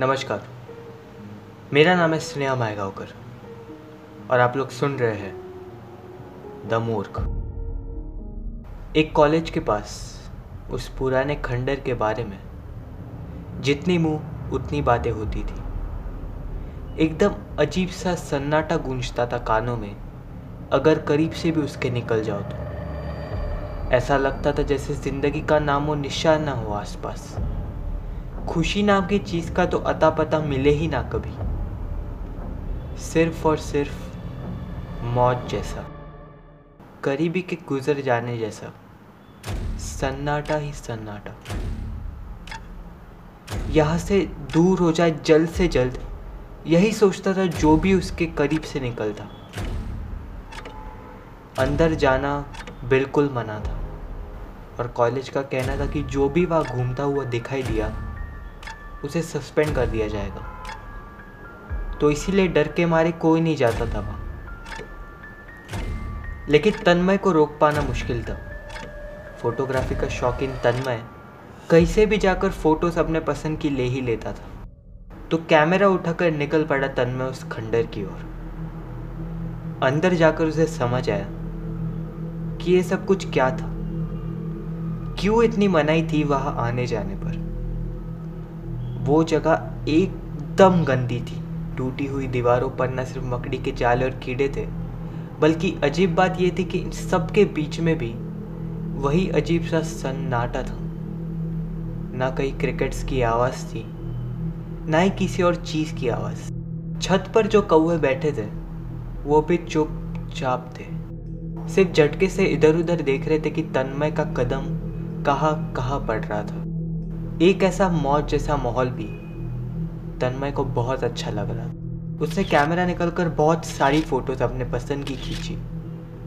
नमस्कार। मेरा नाम है स्नेहा मायगावकर और आप लोग सुन रहे हैं द मूर्ख। एक कॉलेज के पास उस पुराने खंडर के बारे में जितनी मुँह, उतनी बातें होती थी। एकदम अजीब सा सन्नाटा गूंजता था कानों में, अगर करीब से भी उसके निकल जाओ तो। ऐसा लगता था जैसे ज़िंदगी का नामो निशान ना हो आसपास। खुशी नाम की चीज़ का तो अता पता मिले ही ना कभी। सिर्फ़ और सिर्फ़ मौत जैसा। करीबी के गुजर जाने जैसा। सन्नाटा ही सन्नाटा। यहाँ से दूर हो जाए जल्द से जल्द। यही सोचता था जो भी उसके करीब से निकलता। अंदर जाना बिल्कुल मना था। और कॉलेज का कहना था कि जो भी वहाँ घूमता हुआ दिखाई दिया उसे सस्पेंड कर दिया जाएगा। तो इसीलिए डर के मारे कोई नहीं जाता था वहाँ। लेकिन तन्मय को रोक पाना मुश्किल था। फोटोग्राफी का शौकीन तन्मय कहीं से भी जाकर फ़ोटोज़ अपने पसंद की ले ही लेता था। तो कैमरा उठाकर निकल पड़ा तन्मय उस खंडर की ओर। अंदर जाकर उसे समझ आया कि ये सब कुछ क्या था। क्यों इतनी मनाई थी वहाँ आने जाने पर? वो जगह एकदम गंदी थी। टूटी हुई दीवारों पर न सिर्फ़ मकड़ी के जाले और कीड़े थे, बल्कि अजीब बात यह थी कि इन सबके बीच में भी वही अजीब सा सन्नाटा था। ना कहीं क्रिकेट्स की आवाज़ थी, ना ही किसी और चीज़ की आवाज़। छत पर जो कौए बैठे थे, वो भी चुपचाप थे। सिर्फ़ झटके से इधर उधर देख रहे थे कि तन्मय का कदम कहाँ कहाँ पड़ रहा था। एक ऐसा मौत जैसा माहौल भी तन्मय को बहुत अच्छा लग रहा। उसने कैमरा निकलकर बहुत सारी फ़ोटोज़ अपने पसंद की खींची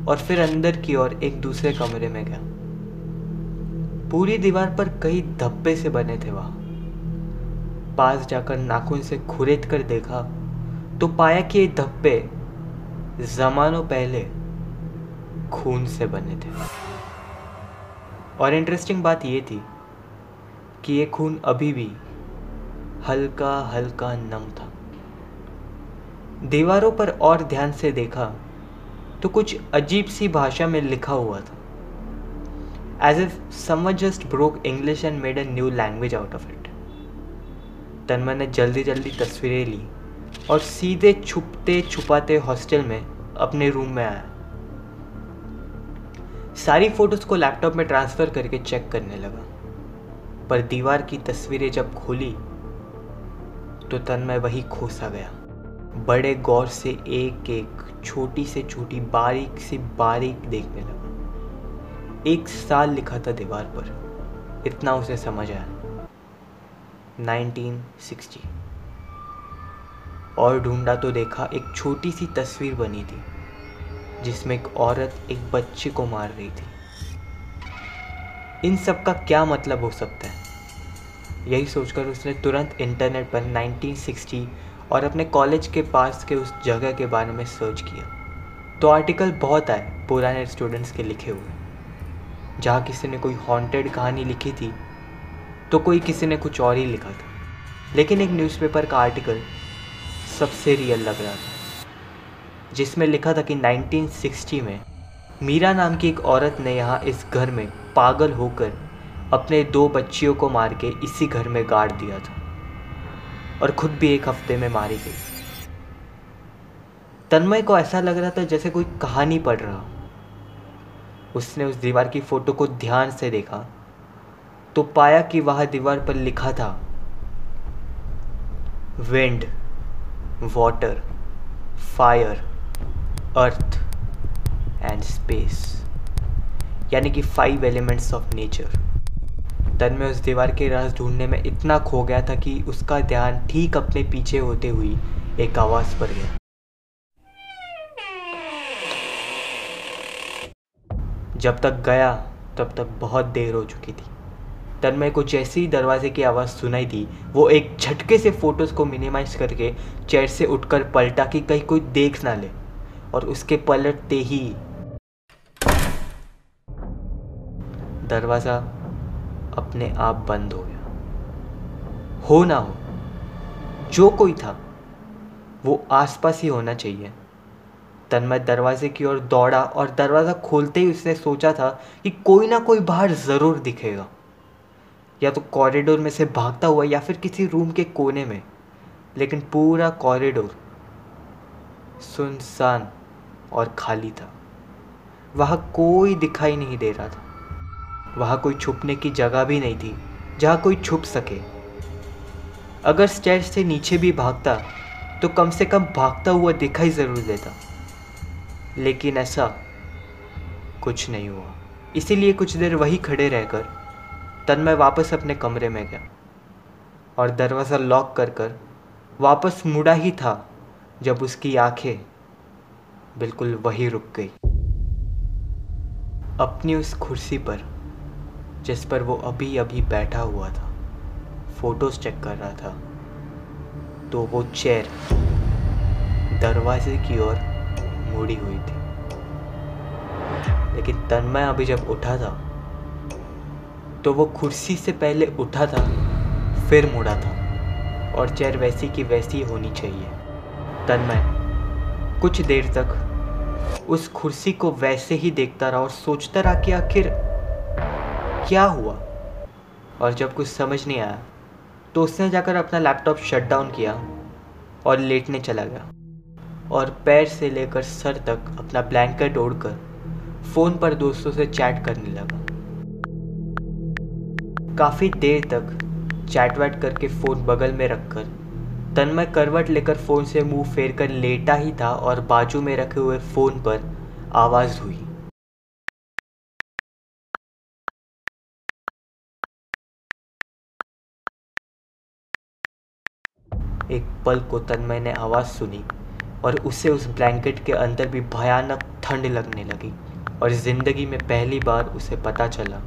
और फिर अंदर की ओर एक दूसरे कमरे में गया। पूरी दीवार पर कई धब्बे से बने थे वहाँ। पास जाकर नाखून से खुरेद कर देखा तो पाया कि ये धब्बे जमानों पहले खून से बने थे। और इंटरेस्टिंग बात यह थी कि ये खून अभी भी हल्का हल्का नम था। दीवारों पर और ध्यान से देखा तो कुछ अजीब सी भाषा में लिखा हुआ था। As if someone just broke English and made a new language out of it Tanmay ने जल्दी जल्दी तस्वीरें ली और सीधे छुपते, छुपाते हॉस्टल में अपने रूम में आया। सारी फ़ोटोज़ को लैपटॉप में ट्रांसफ़र करके चेक करने लगा। पर दीवार की तस्वीरें जब खोली तो तन्मय वही खोसा गया। बड़े गौर से एक एक छोटी से छोटी, बारीक से बारीक देखने लगा। एक साल लिखा था दीवार पर। इतना उसे समझ आया। 1960 और ढूंढा तो देखा एक छोटी सी तस्वीर बनी थी, जिसमें एक औरत एक बच्चे को मार रही थी। इन सब का क्या मतलब हो सकता है? यही सोचकर उसने तुरंत इंटरनेट पर 1960 और अपने कॉलेज के पास के उस जगह के बारे में सर्च किया। तो आर्टिकल बहुत आए, पुराने स्टूडेंट्स के लिखे हुए। जहाँ किसी ने कोई हॉन्टेड कहानी लिखी थी तो कोई किसी ने कुछ और ही लिखा था। लेकिन एक न्यूज़पेपर का आर्टिकल सबसे रियल लग रहा था, जिसमें लिखा था कि 1960 में मीरा नाम की एक औरत ने यहाँ इस घर में पागल होकर अपने दो बच्चियों को मार के इसी घर में गाड़ दिया था और खुद भी एक हफ़्ते में मारी गई। तन्मय को ऐसा लग रहा था जैसे कोई कहानी पढ़ रहा उसने उस दीवार की फ़ोटो को ध्यान से देखा तो पाया कि वह दीवार पर लिखा था, wind, water, fire, earth and space, यानी कि फाइव एलिमेंट्स ऑफ़ नेचर। तन में उस दीवार के राज ढूँढने में इतना खो गया था कि उसका ध्यान ठीक अपने पीछे होते हुई एक आवाज़ पर गया। जब तक गया, तब तक बहुत देर हो चुकी थी। तन्मय को जैसे ही दरवाजे की आवाज़ सुनाई दी, वो एक झटके से फ़ोटोज़ को मिनिमाइज करके चेयर से उठकर पलटा कि कहीं कोई देख ना ले और उसके पलटते ही दरवाज़ा अपने आप बंद हो गया। हो ना हो, जो कोई था, वो आसपास ही होना चाहिए। तन्मय दरवाजे की ओर दौड़ा और दरवाज़ा खोलते ही उसने सोचा था कि कोई ना कोई बाहर ज़रूर दिखेगा। या तो कॉरिडोर में से भागता हुआ या फिर किसी रूम के कोने में, लेकिन पूरा कॉरिडोर सुनसान और खाली था। वहाँ कोई दिखाई नहीं दे रहा था। वहाँ कोई छुपने की जगह भी नहीं थी, जहाँ कोई छुप सके। अगर स्टेज से नीचे भी भागता तो कम से कम भागता हुआ दिखाई ज़रूर देता। लेकिन ऐसा कुछ नहीं हुआ। इसीलिए कुछ देर वही खड़े रहकर तन्मय वापस अपने कमरे में गया और दरवाज़ा लॉक कर कर वापस मुड़ा ही था, जब उसकी आँखें बिल्कुल वही रुक गई। अपनी उस कुर्सी पर जिस पर वो अभी अभी बैठा हुआ था। फ़ोटोज़ चेक कर रहा था। तो वो चेयर दरवाजे की ओर मुड़ी हुई थी। लेकिन तन्मय अभी जब उठा था तो वो कुर्सी से पहले उठा था, फिर मुड़ा था। और चेयर वैसी की वैसी होनी चाहिए। तन्मय, कुछ देर तक उस कुर्सी को वैसे ही देखता रहा और सोचता रहा कि आखिर क्या हुआ? और जब कुछ समझ नहीं आया तो उसने जाकर अपना लैपटॉप शट डाउन किया और लेटने चला गया। और पैर से लेकर सर तक अपना ब्लैंकेट ओढ़कर फ़ोन पर दोस्तों से चैट करने लगा। काफ़ी देर तक चैट वैट करके फ़ोन बगल में रखकर, तन्मय करवट लेकर फ़ोन से मुँह फेर कर लेटा ही था और बाजू में रखे हुए फ़ोन पर आवाज़ हुई। एक पल को तन्मय ने आवाज़ सुनी और उसे उस ब्लैंकेट के अंदर भी भयानक ठंड लगने लगी और ज़िंदगी में पहली बार उसे पता चला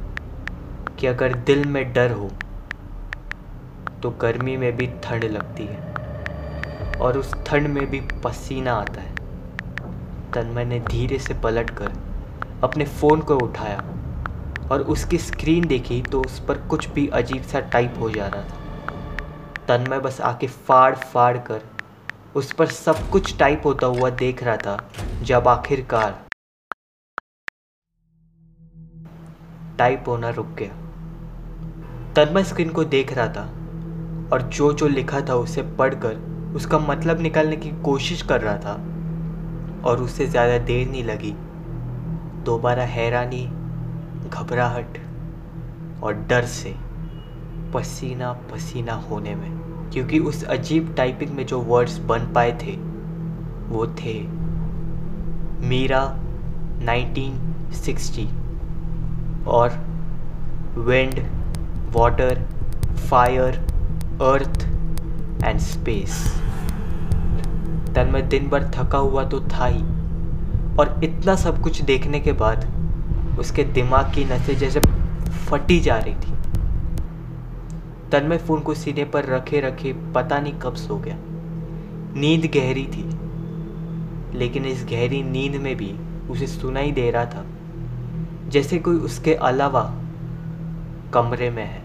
कि अगर दिल में डर हो तो गर्मी में भी ठंड लगती है और उस ठंड में भी पसीना आता है। तन्मय ने धीरे से पलट कर अपने फ़ोन को उठाया और उसकी स्क्रीन देखी तो उस पर कुछ भी अजीब सा टाइप हो जा रहा था। तन्मय बस आके फाड़ फाड़ कर उस पर सब कुछ टाइप होता हुआ देख रहा था, जब आखिरकार टाइप होना रुक गया। तन्मय स्क्रीन को देख रहा था और जो जो लिखा था उसे पढ़कर उसका मतलब निकालने की कोशिश कर रहा था और उससे ज़्यादा देर नहीं लगी। दोबारा हैरानी, घबराहट और डर से पसीना पसीना होने में। क्योंकि उस अजीब टाइपिंग में जो वर्ड्स बन पाए थे, वो थे, मीरा 1960 और wind water fire earth and space तन में दिन भर थका हुआ तो था ही। और इतना सब कुछ देखने के बाद उसके दिमाग की नसें जैसे फटी जा रही थी। तन्मय फ़ोन को सीने पर रखे रखे पता नहीं कब सो गया। नींद गहरी थी, लेकिन इस गहरी नींद में भी उसे सुनाई दे रहा था, जैसे कोई उसके अलावा कमरे में है।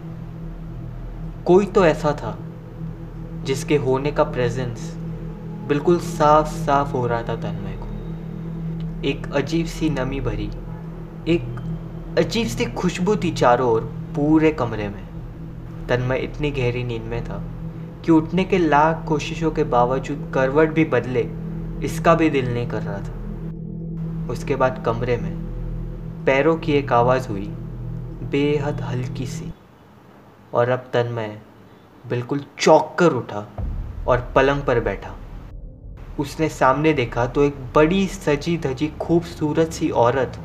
कोई तो ऐसा था, जिसके होने का प्रेजेंस बिल्कुल साफ़ साफ़ हो रहा था तन्मय को। एक अजीब सी नमी भरी, एक अजीब सी खुशबू थी चारों ओर पूरे कमरे में। तन्मय इतनी गहरी नींद में था कि उठने के लाख कोशिशों के बावजूद करवट भी बदले, इसका भी दिल नहीं कर रहा था। उसके बाद कमरे में पैरों की एक आवाज़ हुई, बेहद हल्की सी, और अब तन्मय बिल्कुल चौक कर उठा और पलंग पर बैठा। उसने सामने देखा तो एक बड़ी सजी धजी खूबसूरत सी औरत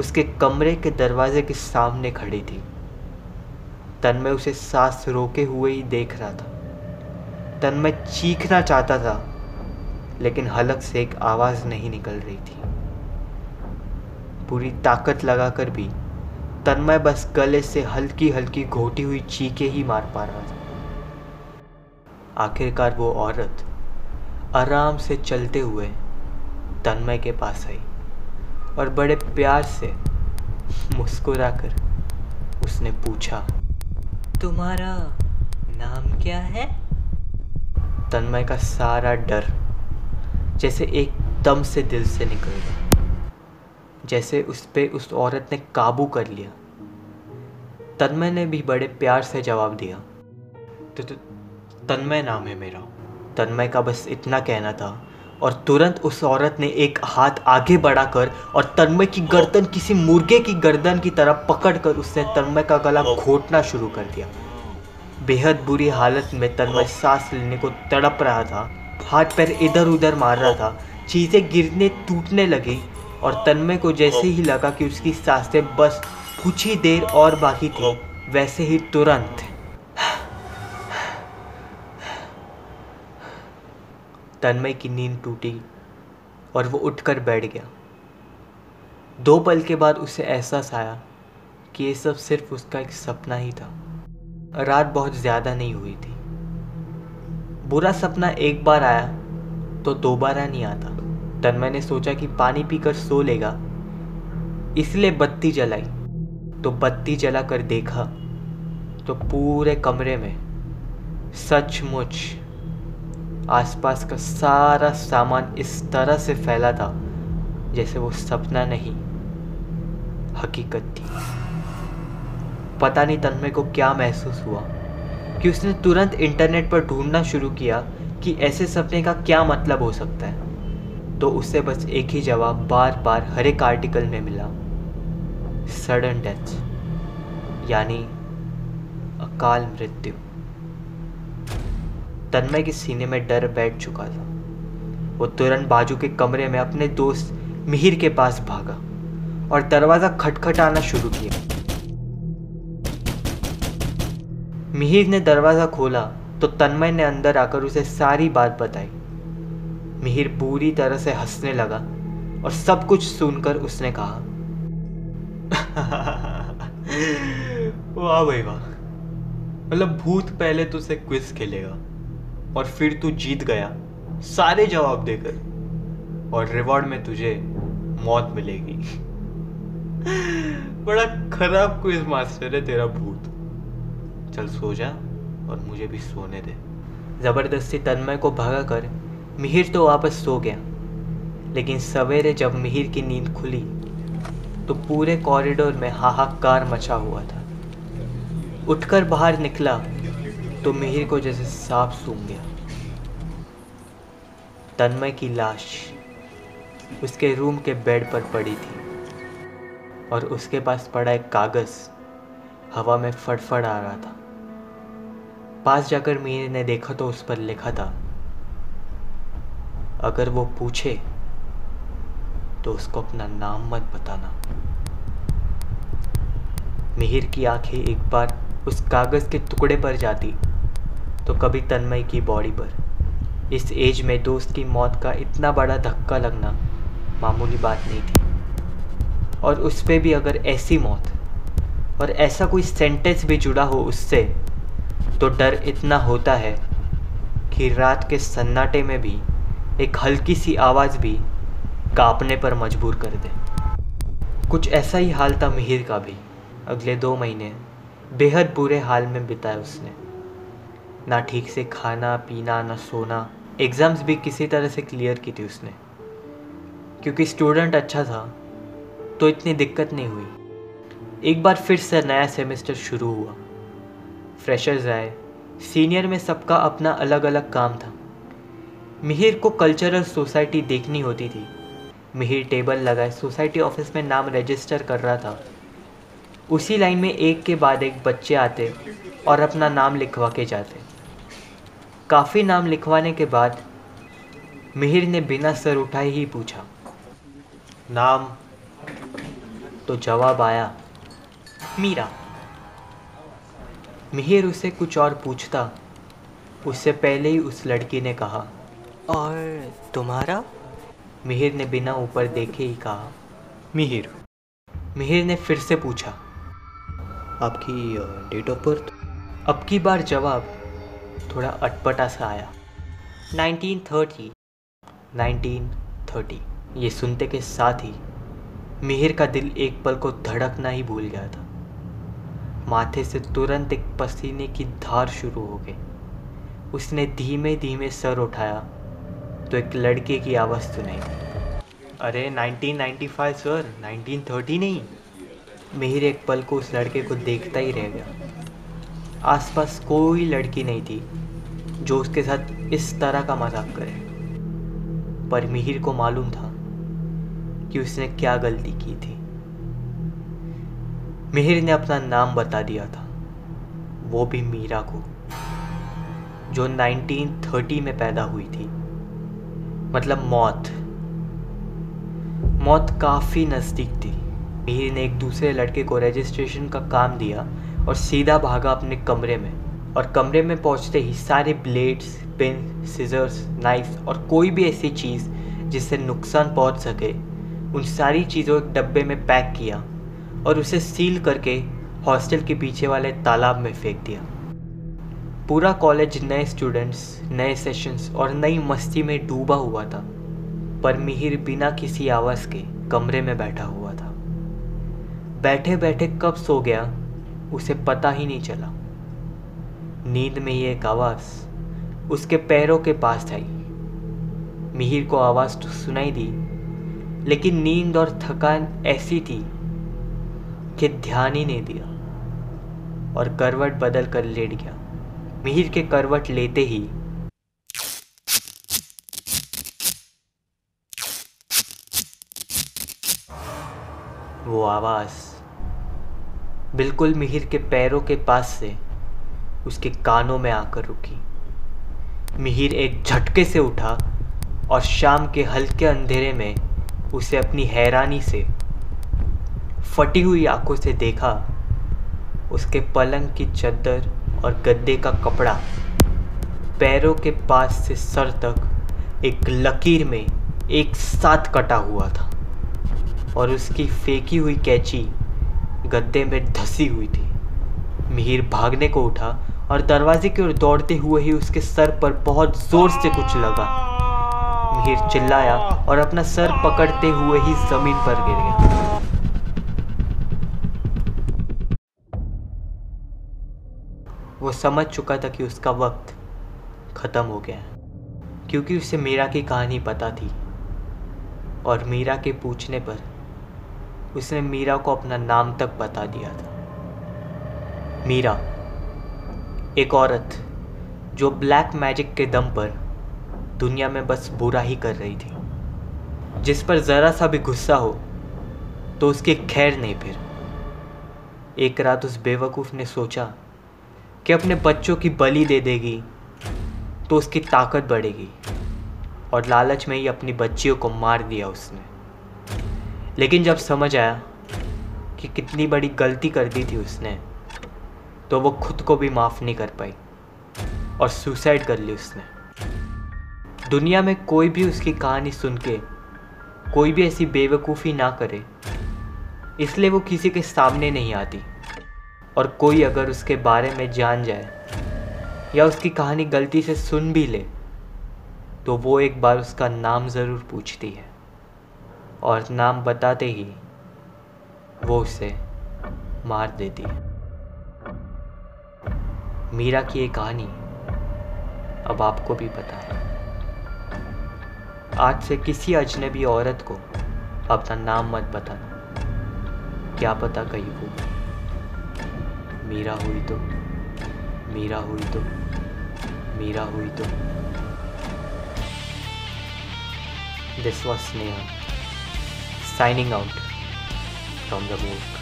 उसके कमरे के दरवाजे के सामने खड़ी थी। तन्मय उसे सांस रोके हुए ही देख रहा था। तन्मय चीखना चाहता था, लेकिन हलक से एक आवाज़ नहीं निकल रही थी। पूरी ताकत लगाकर भी तन्मय बस गले से हल्की हल्की घोटी हुई चीखे ही मार पा रहा था। आखिरकार वो औरत आराम से चलते हुए तन्मय के पास आई और बड़े प्यार से मुस्कुराकर उसने पूछा तुम्हारा नाम क्या है? तन्मय का सारा डर जैसे एकदम से दिल से निकल गया। जैसे उस पर उस औरत ने काबू कर लिया। तन्मय ने भी बड़े प्यार से जवाब दिया। तो, तो तन्मय नाम है मेरा। तन्मय का बस इतना कहना था और तुरंत उस औरत ने एक हाथ आगे बढ़ाकर और तन्मय की गर्दन किसी मुर्गे की गर्दन की तरह पकड़कर उसने तन्मय का गला घोटना शुरू कर दिया। बेहद बुरी हालत में तन्मय सांस लेने को तड़प रहा था, हाथ पैर इधर उधर मार रहा था, चीज़ें गिरने टूटने लगी और तन्मय को जैसे ही लगा कि उसकी साँसें बस कुछ ही देर और बाकी थी, वैसे ही तुरंत तन्मय की नींद टूटी और वो उठकर बैठ गया। दो पल के बाद उसे एहसास आया कि ये सब सिर्फ़ उसका एक सपना ही था। रात बहुत ज़्यादा नहीं हुई थी। बुरा सपना एक बार आया तो दोबारा नहीं आता। तन्मय ने सोचा कि पानी पीकर सो लेगा, इसलिए बत्ती जलाई। तो बत्ती जलाकर देखा तो पूरे कमरे में सचमुच आसपास का सारा सामान इस तरह से फैला था, जैसे वो सपना नहीं, हकीकत थी। पता नहीं तन्मय को क्या महसूस हुआ कि उसने तुरंत इंटरनेट पर ढूंढना शुरू किया कि ऐसे सपने का क्या मतलब हो सकता है। तो उसे बस एक ही जवाब बार बार हर एक आर्टिकल में मिला। सडन डेथ यानी अकाल मृत्यु। तन्मय के सीने में डर बैठ चुका था। वो तुरंत बाजू के कमरे में अपने दोस्त मिहिर के पास भागा और दरवाज़ा खटखटाना शुरू किया। मिहिर ने दरवाज़ा खोला तो तन्मय ने अंदर आकर उसे सारी बात बताई। मिहिर पूरी तरह से हंसने लगा और सब कुछ सुनकर उसने कहा, वाह भाई वाह मतलब भूत पहले तो उसे क्विज खेलेगा। और फिर तू जीत गया। सारे जवाब देकर। और रिवॉर्ड में तुझे मौत मिलेगी। बड़ा खराब क्विज मास्टर है तेरा भूत। चल सो जा और मुझे भी सोने दे। ज़बरदस्ती तन्मय को भगा कर मिहिर तो वापस सो गया। लेकिन सवेरे जब मिहिर की नींद खुली तो पूरे कॉरिडोर में हाहाकार मचा हुआ था। उठकर बाहर निकला तो मिहिर को जैसे सांप सूंघ गया। तन्मय की लाश उसके रूम के बेड पर पड़ी थी और उसके पास पड़ा एक कागज़ हवा में फड़फड़ आ रहा था। पास जाकर मीर ने देखा तो उस पर लिखा था, अगर वो पूछे तो उसको अपना नाम मत बताना। मिहिर की आँखें एक बार उस कागज़ के टुकड़े पर जाती। तो कभी तन्मय की बॉडी पर। इस एज में दोस्त की मौत का इतना बड़ा धक्का लगना मामूली बात नहीं थी। और उस पर भी अगर ऐसी मौत और ऐसा कोई सेंटेंस भी जुड़ा हो उससे तो डर इतना होता है कि रात के सन्नाटे में भी एक हल्की सी आवाज़ भी कांपने पर मजबूर कर दे। कुछ ऐसा ही हाल था मिहिर का भी, अगले दो महीने। बेहद बुरे हाल में बिताए उसने। ना ठीक से खाना, पीना, ना सोना। एग्ज़ाम्स भी किसी तरह से क्लियर की थी उसने। क्योंकि स्टूडेंट अच्छा था तो इतनी दिक्कत नहीं हुई। एक बार फिर से नया सेमेस्टर शुरू हुआ। फ्रेशर्स आए। सीनियर में सबका अपना अलग अलग काम था। मिहिर को कल्चरल सोसाइटी देखनी होती थी। मिहिर टेबल लगाए सोसाइटी ऑफ़िस में नाम रजिस्टर कर रहा था। उसी लाइन में एक के बाद एक बच्चे आते और अपना नाम लिखवा के जाते। काफ़ी नाम लिखवाने के बाद मिहिर ने बिना सर उठाए ही पूछा नाम? तो जवाब आया मीरा। मिहिर उसे कुछ और पूछता। उससे पहले ही उस लड़की ने कहा और तुम्हारा? मिहिर ने बिना ऊपर देखे ही कहा मिहिर। मिहिर ने फिर से पूछा आपकी डेट ऑफ़ बर्थ अब की बार जवाब थोड़ा अटपटा सा आया। 1930 1930 ये सुनते के साथ ही मिहिर का दिल एक पल को धड़कना ही भूल गया था। माथे से तुरंत एक पसीने की धार शुरू हो गई। उसने धीमे धीमे सर उठाया तो एक लड़के की आवाज़ सुनाई अरे 1995 सर। 1930 नहीं। मिहिर एक पल को उस लड़के को देखता ही रह गया। आसपास कोई लड़की नहीं थी, जो उसके साथ इस तरह का मज़ाक करे। पर मिहिर को मालूम था कि उसने क्या गलती की थी। मिहिर ने अपना नाम बता दिया था। वो भी मीरा को, जो 1930 में पैदा हुई थी। मतलब मौत। मौत काफ़ी नज़दीक थी। मिहिर ने एक दूसरे लड़के को रजिस्ट्रेशन का काम दिया और सीधा भागा अपने कमरे में। और कमरे में पहुँचते ही सारे ब्लेड्स पिन सीजर्स नाइफ और कोई भी ऐसी चीज़ जिससे नुकसान पहुँच सके, उन सारी चीज़ों एक डब्बे में पैक किया और उसे सील करके हॉस्टल के पीछे वाले तालाब में फेंक दिया। पूरा कॉलेज नए स्टूडेंट्स नए सेशंस और नई मस्ती में डूबा हुआ था। पर मिहिर बिना किसी आवाज़ के कमरे में बैठा हुआ था। बैठे बैठे कब सो गया? उसे पता ही नहीं चला। नींद में ही एक आवाज़ उसके पैरों के पास आई मिहिर को आवाज़ तो सुनाई दी, लेकिन नींद और थकान ऐसी थी कि ध्यान ही नहीं दिया और करवट बदल कर लेट गया। मिहिर के करवट लेते ही वो आवाज़ बिल्कुल मिहिर के पैरों के पास से उसके कानों में आकर रुकी। मिहिर एक झटके से उठा और शाम के हल्के अंधेरे में उसे अपनी हैरानी से फटी हुई आँखों से देखा। उसके पलंग की चद्दर और गद्दे का कपड़ा पैरों के पास से सर तक एक लकीर में एक साथ कटा हुआ था और उसकी फेंकी हुई कैची गद्दे में धसी हुई थी। मिहिर भागने को उठा और दरवाजे की ओर दौड़ते हुए ही उसके सर पर बहुत ज़ोर से कुछ लगा। मिहिर चिल्लाया और अपना सर पकड़ते हुए ही ज़मीन पर गिर गया। वो समझ चुका था कि उसका वक्त ख़त्म हो गया क्योंकि उसे मीरा की कहानी पता थी और मीरा के पूछने पर उसने मीरा को अपना नाम तक बता दिया था। मीरा, एक औरत जो ब्लैक मैजिक के दम पर दुनिया में बस बुरा ही कर रही थी। जिस पर ज़रा सा भी गुस्सा हो तो उसकी खैर नहीं फिर। एक रात उस बेवकूफ़ ने सोचा कि अपने बच्चों की बलि दे देगी तो उसकी ताकत बढ़ेगी और लालच में ही अपनी बच्चियों को मार दिया उसने। लेकिन जब समझ आया कि कितनी बड़ी गलती कर दी थी उसने तो वो खुद को भी माफ़ नहीं कर पाई और सुसाइड कर ली उसने। दुनिया में कोई भी उसकी कहानी सुन के, कोई भी ऐसी बेवकूफ़ी ना करे, इसलिए वो किसी के सामने नहीं आती। और कोई अगर उसके बारे में जान जाए या उसकी कहानी गलती से सुन भी ले तो वो एक बार उसका नाम ज़रूर पूछती है। और नाम बताते ही वो उसे मार देती। है मीरा की ये कहानी अब आपको भी पता है। आज से किसी अजनबी औरत को अपना नाम मत बताना। क्या पता कहीं वो मीरा हुई तो मीरा हुई तो मीरा हुई तो। This was Sneha. Signing out from the moon.